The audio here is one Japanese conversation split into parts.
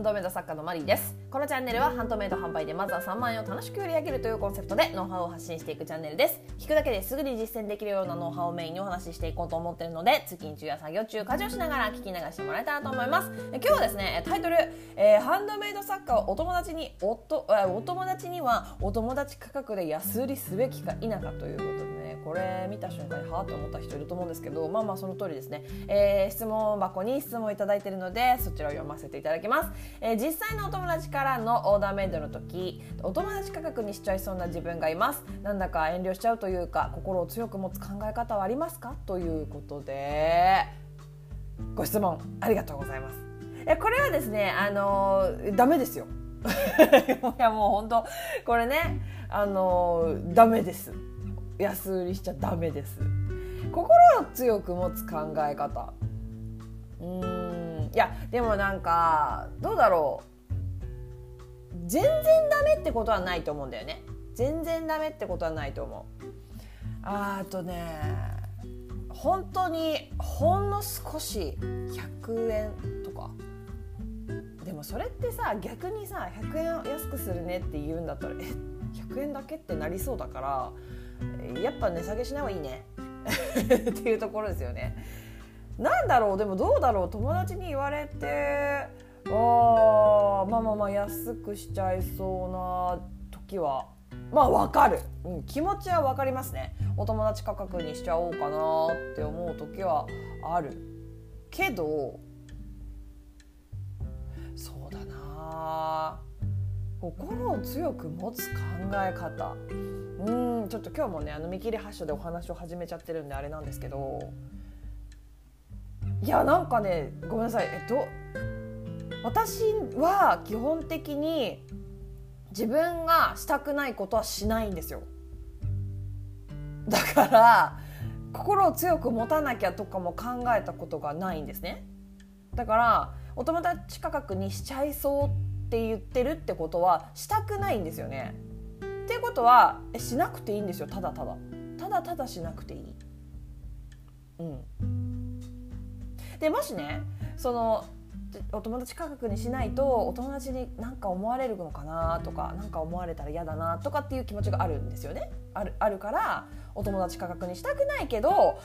ンドメイド作家のマリーです。このチャンネルはハンドメイド販売でまずは3万円を楽しく売り上げるというコンセプトでノウハウを発信していくチャンネルです。聞くだけですぐに実践できるようなノウハウをメインにお話ししていこうと思ってるので通勤中や作業中家事をしながら聞き流してもらえたらと思います。今日はですねタイトル、えー、ハンドメイド作家をお友達におとお友達にはお友達価格で安売りすべきか否かということでこれ見た瞬間にはあって思った人いると思うんですけどまあまあその通りですね、えー、質問箱に質問いただいているのでそちらを読ませていただきます、えー、実際のお友達からのオーダーメイドの時お友達価格にしちゃいそうな自分がいます。なんだか遠慮しちゃうというか心を強く持つ考え方はありますか？ということでご質問ありがとうございます。えこれはですねあのー、ダメですよ。いやもう本当これねあのー、ダメです。安売りしちゃダメです。心を強く持つ考え方。うん。いやでもなんかどうだろう。全然ダメってことはないと思うんだよね。全然ダメってことはないと思う。あとね本当にほんの少し100円とか。でもそれってさ逆にさ100円安くするねって言うんだったらえ100円だけってなりそうだからやっぱ値下げしない方がいいね。っていうところですよね。なんだろうでもどうだろう。友達に言われてあまあまあまあ安くしちゃいそうな時は。まあ分かる、うん、気持ちは分かりますね。お友達価格にしちゃおうかなって思う時はある。けどそうだな。心を強く持つ考え方。うんちょっと今日もねあの見切り発車でお話を始めちゃってるんであれなんですけど。いやなんかねごめんなさい。えっと私は基本的に自分がしたくないことはしないんですよ。だから心を強く持たなきゃとかも考えたことがないんですね。だからお友達価格にしちゃいそうって言ってるってことはしたくないんですよね。っていうことはしなくていいんですよただただ。ただただしなくていい。うん、でもしねそのお友達価格にしないとお友達に何か思われるのかなとか何か思われたら嫌だなとかっていう気持ちがあるんですよねあるあるからお友達価格にしたくないけど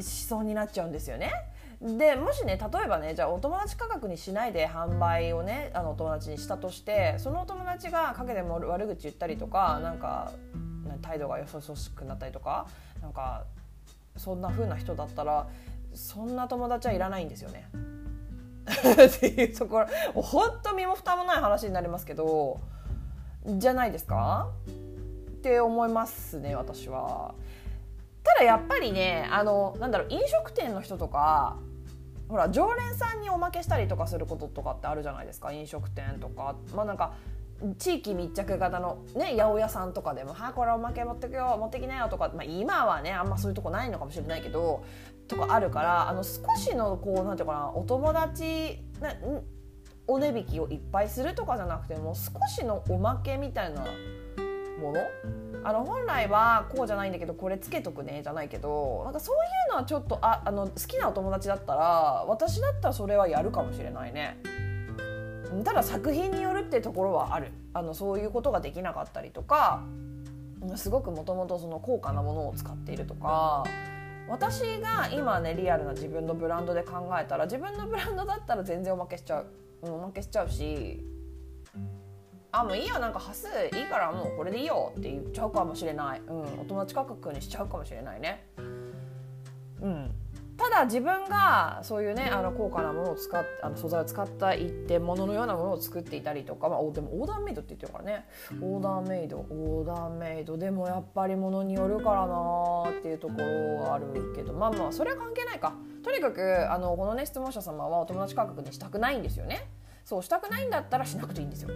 しそうになっちゃうんですよねでもしね例えばねじゃあお友達価格にしないで販売をねあのお友達にしたとしてそのお友達が陰でも悪口言ったりとかなんか態度がよそよそしくなったりとかなんかそんな風な人だったらそんな友達はいらないんですよね。っていうところもうほんと身も蓋もない話になりますけどじゃないですか？って思いますね私は。ただやっぱりねあのなんだろう飲食店の人とかほら常連さんにおまけしたりとかすることとかってあるじゃないですか飲食店とか。まあなんか地域密着型のね八百屋さんとかでも「はあこれおまけ持ってくよ持ってきなよ」とか、まあ、今はねあんまそういうとこないのかもしれないけどとかあるからあの少しのこうなんていうかなお友達なお値引きをいっぱいするとかじゃなくても少しのおまけみたいなものあの本来はこうじゃないんだけどこれつけとくねじゃないけどなんかそういうのはちょっとああの好きなお友達だったら私だったらそれはやるかもしれないね。ただ作品によるってところはある。あのそういうことができなかったりとかすごくもともとその高価なものを使っているとか私が今ねリアルな自分のブランドで考えたら自分のブランドだったら全然おまけしちゃう。おまけしちゃうしあもういいよ。なんか端数いいからもうこれでいいよって言っちゃうかもしれない、うん、お友達価格にしちゃうかもしれないね。うん、ただ自分がそういうねあの高価なものを使ってあの素材を使った一点物ののようなものを作っていたりとか、まあ、でもオーダーメイドって言ってるからね。オーダーメイドオーダーメイド。でもやっぱり物によるからなっていうところがあるけど。まあまあそれは関係ないか。とにかくあのこのね質問者様はお友達価格にしたくないんですよね。そうしたくないんだったらしなくていいんですよ。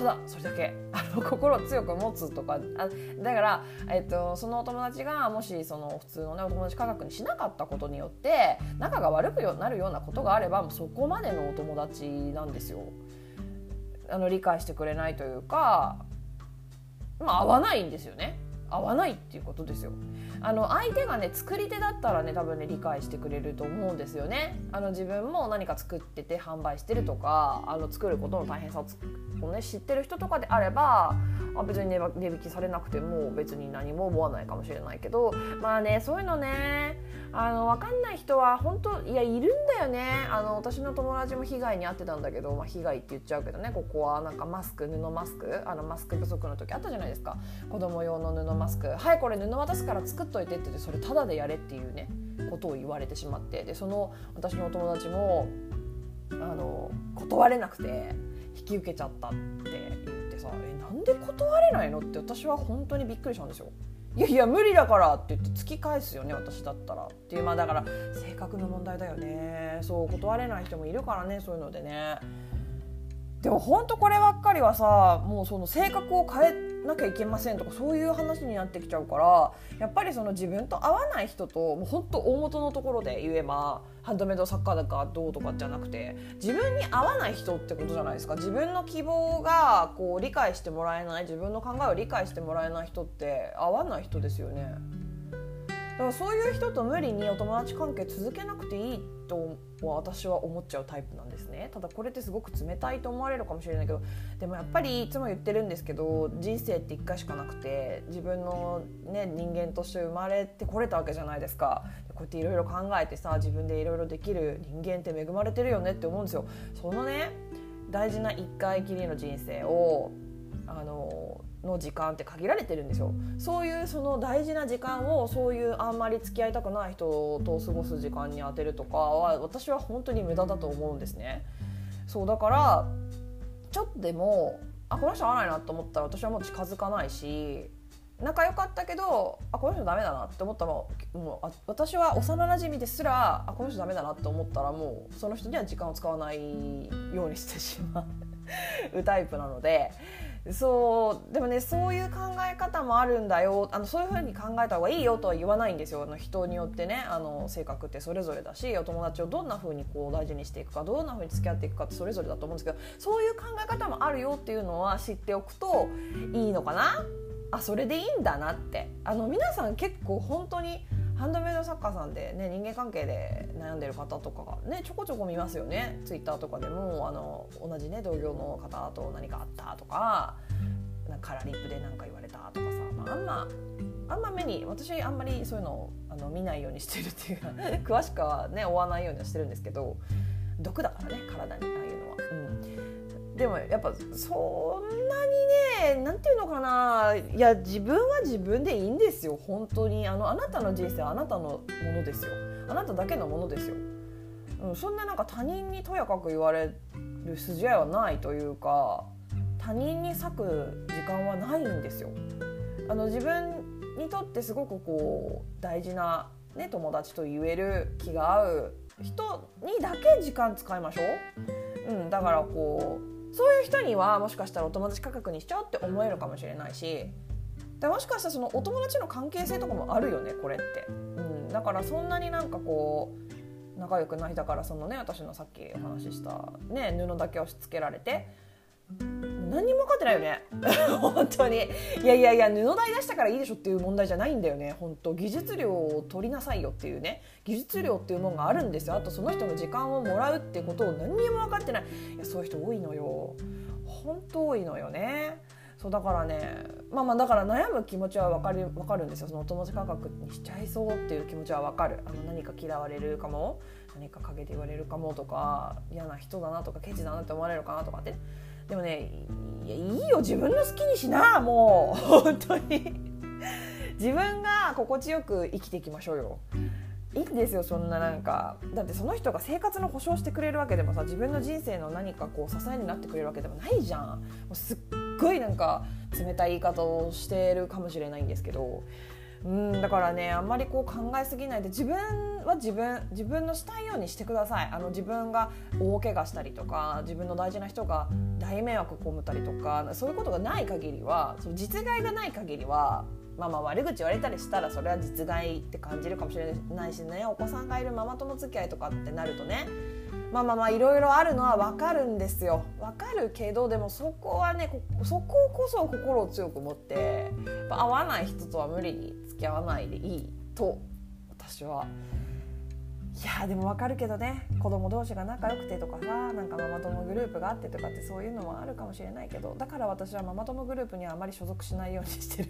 ただそれだけ あの心を強く持つとかあだから、えっと、そのお友達がもしその普通の、ね、お友達価格にしなかったことによって仲が悪くなるようなことがあればもうそこまでのお友達なんですよ。あの理解してくれないというか、まあ、合わないんですよね。合わないっていうことですよ。あの相手がね作り手だったらね多分ね理解してくれると思うんですよね。あの自分も何か作ってて販売してるとかあの作ることの大変さをね知ってる人とかであればあ別に値引きされなくても別に何も思わないかもしれないけどまあねそういうのねあの分かんない人は本当いやいるんだよね。あの私の友達も被害に遭ってたんだけど、まあ、被害って言っちゃうけどね。ここはなんかマスク布マスク？あのマスク不足の時あったじゃないですか。子供用の布マスクはいこれ布渡すから作っといてってってそれタダでやれっていうねことを言われてしまって。でその私のお友達もあの断れなくて引き受けちゃったって言ってさえなんで断れないの？って私は本当にびっくりしたんですよ。いやいや無理だからって言って突き返すよね私だったら。っていうまあだから性格の問題だよね。そう断れない人もいるからねそういうのでね。でも本当こればっかりはさもうその性格を変えなきゃいけませんとかそういう話になってきちゃうからやっぱりその自分と合わない人ともう本当大元のところで言えばハンドメイド作家だかどうとかじゃなくて自分に合わない人ってことじゃないですか自分の希望がこう理解してもらえない自分の考えを理解してもらえない人って合わない人ですよね。だからそういう人と無理にお友達関係続けなくていいと私は思っちゃうタイプなんですねただこれってすごく冷たいと思われるかもしれないけどでもやっぱりいつも言ってるんですけど人生って1回しかなくて自分の、ね、人間として生まれてこれたわけじゃないですかこうやっていろいろ考えてさ自分でいろいろできる人間って恵まれてるよねって思うんですよ。そのね大事な1回きりの人生をあのの時間って限られてるんですよそういうその大事な時間をそういうあんまり付き合いたくない人と過ごす時間に当てるとかは私は本当に無駄だと思うんですね。そうだからちょっとでもあこの人合わないなと思ったら私はもう近づかないし仲良かったけどあこの人ダメだなって思ったらもうあ私は幼なじみですらあこの人ダメだなって思ったらもうその人には時間を使わないようにしてしまう タイプなのでそうでもねそういう考え方もあるんだよ。あのそういうふうに考えた方がいいよとは言わないんですよ。あの人によってねあの性格ってそれぞれだしお友達をどんなふうにこう大事にしていくかどんなふうに付き合っていくかってそれぞれだと思うんですけどそういう考え方もあるよっていうのは知っておくといいのかな？あそれでいいんだなって。あの皆さん結構本当にハンドメイド作家さんで、ね、人間関係で悩んでる方とかが、ね、ちょこちょこ見ますよねツイッターとかでもあの同じ、ね、同業の方と何かあったとかなんかカラーリップで何か言われたとかさ、まあ、あんまあんま目に私あんまりそういうのをあの見ないようにしてるっていうか 詳しくはね追わないようにはしてるんですけど毒だからね体にああいうのは。うんでもやっぱそんなにね何て言うのかな。いや自分は自分でいいんですよ。本当に。あのあなたの人生はあなたのものですよ。あなただけのものですよ、うん、そんななんか他人にとやかく言われる筋合いはないというか他人に割く時間はないんですよ。あの自分にとってすごくこう大事な、ね、友達と言える気が合う人にだけ時間使いましょう、うん、だからこうそういう人にはもしかしたらお友達価格にしちゃうって思えるかもしれないしでもしかしたらそのお友達の関係性とかもあるよねこれって、うん、だからそんなになんかこう仲良くないだからそのね私のさっきお話しした、ね、布だけ押し付けられて何にも分かってないよね。本当に。いやいやいや布代出したからいいでしょっていう問題じゃないんだよね。本当技術料を取りなさいよっていうね。技術料っていうものがあるんですよ。あとその人の時間をもらうってことを何にも分かってない。いやそういう人多いのよ。本当多いのよね。そうだからねまあまあだから悩む気持ちは分かる分かるんですよ。そのお友達価格にしちゃいそうっていう気持ちは分かる。あの何か嫌われるかも。何か陰で言われるかもとか嫌な人だなとかケチだなって思われるかなとかって。でもねいやいいよ自分の好きにしなもう本当に。自分が心地よく生きていきましょうよ。いいんですよそんななんか。だってその人が生活の保障してくれるわけでもさ自分の人生の何かこう支えになってくれるわけでもないじゃん。もうすっごいなんか冷たい言い方をしてるかもしれないんですけどうんだからねあんまりこう考えすぎないで自分は自分自分のしたいようにしてください。あの自分が大怪我したりとか自分の大事な人が大迷惑被ったりとかそういうことがない限りはその実害がない限りはまあまあ悪口言われたりしたらそれは実害って感じるかもしれないしね。お子さんがいるママ友付き合いとかってなるとねまあまあまあいろいろあるのは分かるんですよ。分かるけどでもそこはねそここそ心を強く持って合わない人とは無理に付き合わないでいいと私は。いやでも分かるけどね。子供同士が仲良くてとかさなんかママ友グループがあってとかってそういうのもあるかもしれないけどだから私はママ友グループにはあまり所属しないようにしてる。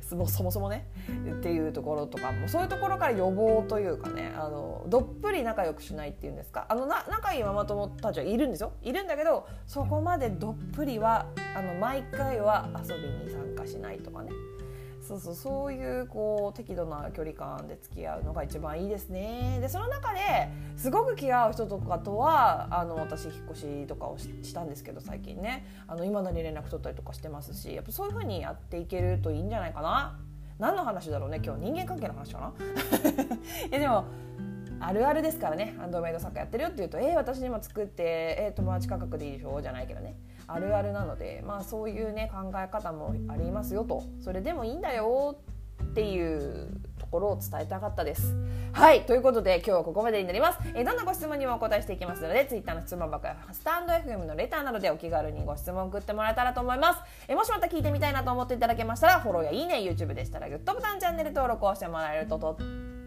そもそもね。っていうところとかもそういうところから予防というかねあのどっぷり仲良くしないっていうんですか。あのな仲いいママ友たちはいるんですよ。いるんだけどそこまでどっぷりはあの毎回は遊びに参加しないとかね。そうそうそういうこう適度な距離感で付き合うのが一番いいですね。でその中ですごく気が合う人とかとはあの私引っ越しとかをしたんですけど最近ね。あの今だに連絡取ったりとかしてますしやっぱそういう風にやっていけるといいんじゃないかな。何の話だろうね今日。人間関係の話かな。いやでもあるあるですからね。ハンドメイド作家やってるよって言うと「えー、私にも作ってえー、友達価格でいいでしょ」じゃないけどね。あるあるなので、まあ、そういうね考え方もありますよとそれでもいいんだよっていうところを伝えたかったです。はいということで今日はここまでになります。えどんなご質問にもお答えしていきますので Twitter の質問箱やスタンド FM のレターなどでお気軽にご質問送ってもらえたらと思います。えもしまた聞いてみたいなと思っていただけましたらフォローやいいね YouTube でしたらグッドボタンチャンネル登録をしてもらえるととっ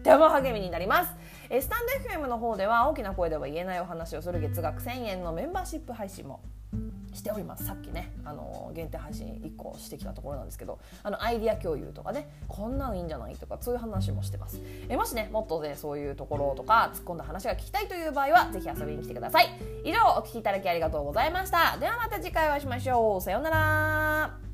ても励みになります。えスタンド FM の方では大きな声では言えないお話をする月額1000円のメンバーシップ配信もしております。さっきねあの限定配信1個してきたところなんですけどあのアイディア共有とかねこんなのいいんじゃないとかそういう話もしてます。えもしねもっとねそういうところとか突っ込んだ話が聞きたいという場合は是非遊びに来てください。以上お聴きいただきありがとうございました。ではまた次回お会いしましょう。さようなら。